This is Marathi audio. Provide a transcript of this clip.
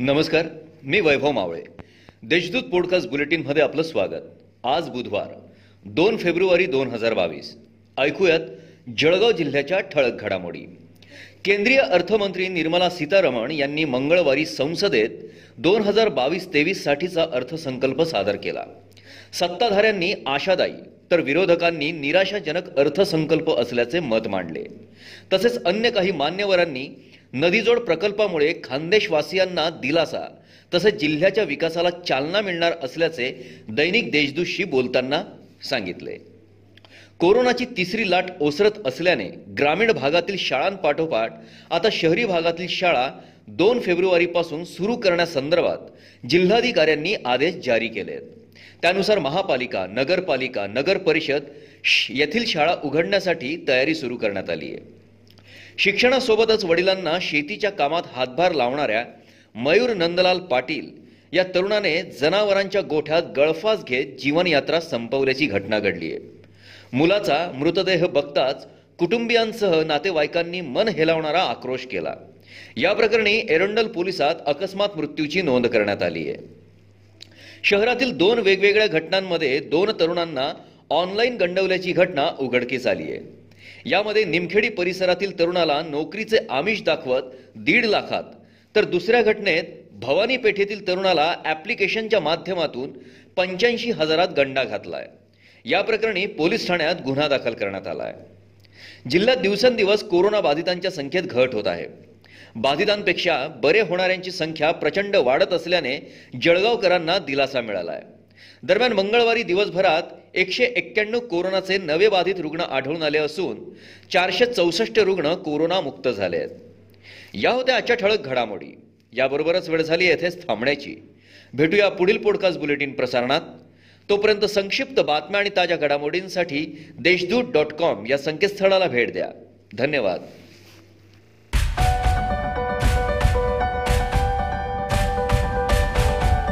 नमस्कार मी वैभव मावळे. देशदूत पॉडकास्ट बुलेटिनमध्ये आपलं स्वागत. आज बुधवार दोन फेब्रुवारी दोन हजार बावीस. ऐकूयात जळगाव जिल्ह्याच्या ठळक घडामोडी. केंद्रीय अर्थमंत्री निर्मला सीतारमण यांनी मंगळवारी संसदेत दोन हजार बावीस तेवीससाठीचा अर्थसंकल्प सादर केला. सत्ताधाऱ्यांनी आशादायी तर विरोधकांनी निराशाजनक अर्थसंकल्प असल्याचे मत मांडले. तसेच अन्य काही मान्यवरांनी नदीजोड प्रकल्पामुळे खानदेशवासियांना दिलासा. तसेच जिल्ह्याच्या विकासाला चालना मिळणार असल्याचे दैनिक देशदूतशी बोलताना सांगितले. कोरोनाची तिसरी लाट ओसरत असल्याने ग्रामीण भागातील शाळांपाठोपाठ आता शहरी भागातील शाळा दोन फेब्रुवारीपासून सुरू करण्यासंदर्भात जिल्हाधिकाऱ्यांनी आदेश जारी केले आहेत त्यानुसार महापालिका नगरपालिका नगर परिषद श- येथील शाळा उघडण्यासाठी तयारी सुरू करण्यात आली आहे शिक्षणासोबतच वडिलांना शेतीच्या कामात हातभार लावणाऱ्या मयूर नंदलाल पाटील या तरुणाने जनावरांच्या गोठ्यात गळफास घेत जीवनयात्रा संपवल्याची घटना घडली आहे. मुलाचा मृतदेह बघताच कुटुंबियांसह नातेवाईकांनी मन हेलावणारा आक्रोश केला. या प्रकरणी एरंडल पोलिसात अकस्मात मृत्यूची नोंद करण्यात आली आहे. शहरातील दोन वेगवेगळ्या घटनांमध्ये दोन तरुणांना ऑनलाईन गंडवल्याची घटना उघडकीस आली आहे. यामध्ये निमखेडी परिसरातील तरुणाला नोकरीचे आमिष दाखवत दीड लाखात. तर दुसऱ्या घटनेत भवानी पेठेतील तरुणाला ऍप्लिकेशनच्या माध्यमातून पंच्याऐंशी हजारात गंडा घातलाय. या प्रकरणी पोलीस ठाण्यात गुन्हा दाखल करण्यात आला आहे जिल्ह्यात दिवसेंदिवस कोरोना बाधितांच्या संख्येत घट होत आहे. बाधितांपेक्षा बरे होणाऱ्यांची संख्या प्रचंड वाढत असल्याने जळगावकरांना दिलासा मिळाला आहे दरम्यान मंगळवारी दिवसभरात एकशे एक्क्याण्णव कोरोनाचे नवे बाधित रुग्ण आढळून आले असून चारशे चौसष्ट रुग्ण कोरोनामुक्त झाले आहेत. या होत्या आजच्या ठळक घडामोडी. याबरोबरच वेळ झाली येथेच थांबण्याची. भेटूया पुढील पॉडकास्ट बुलेटिन प्रसारणात. तोपर्यंत संक्षिप्त बातम्या आणि ताज्या घडामोडींसाठी देशदूत डॉट कॉम या संकेतस्थळाला भेट द्या. धन्यवाद.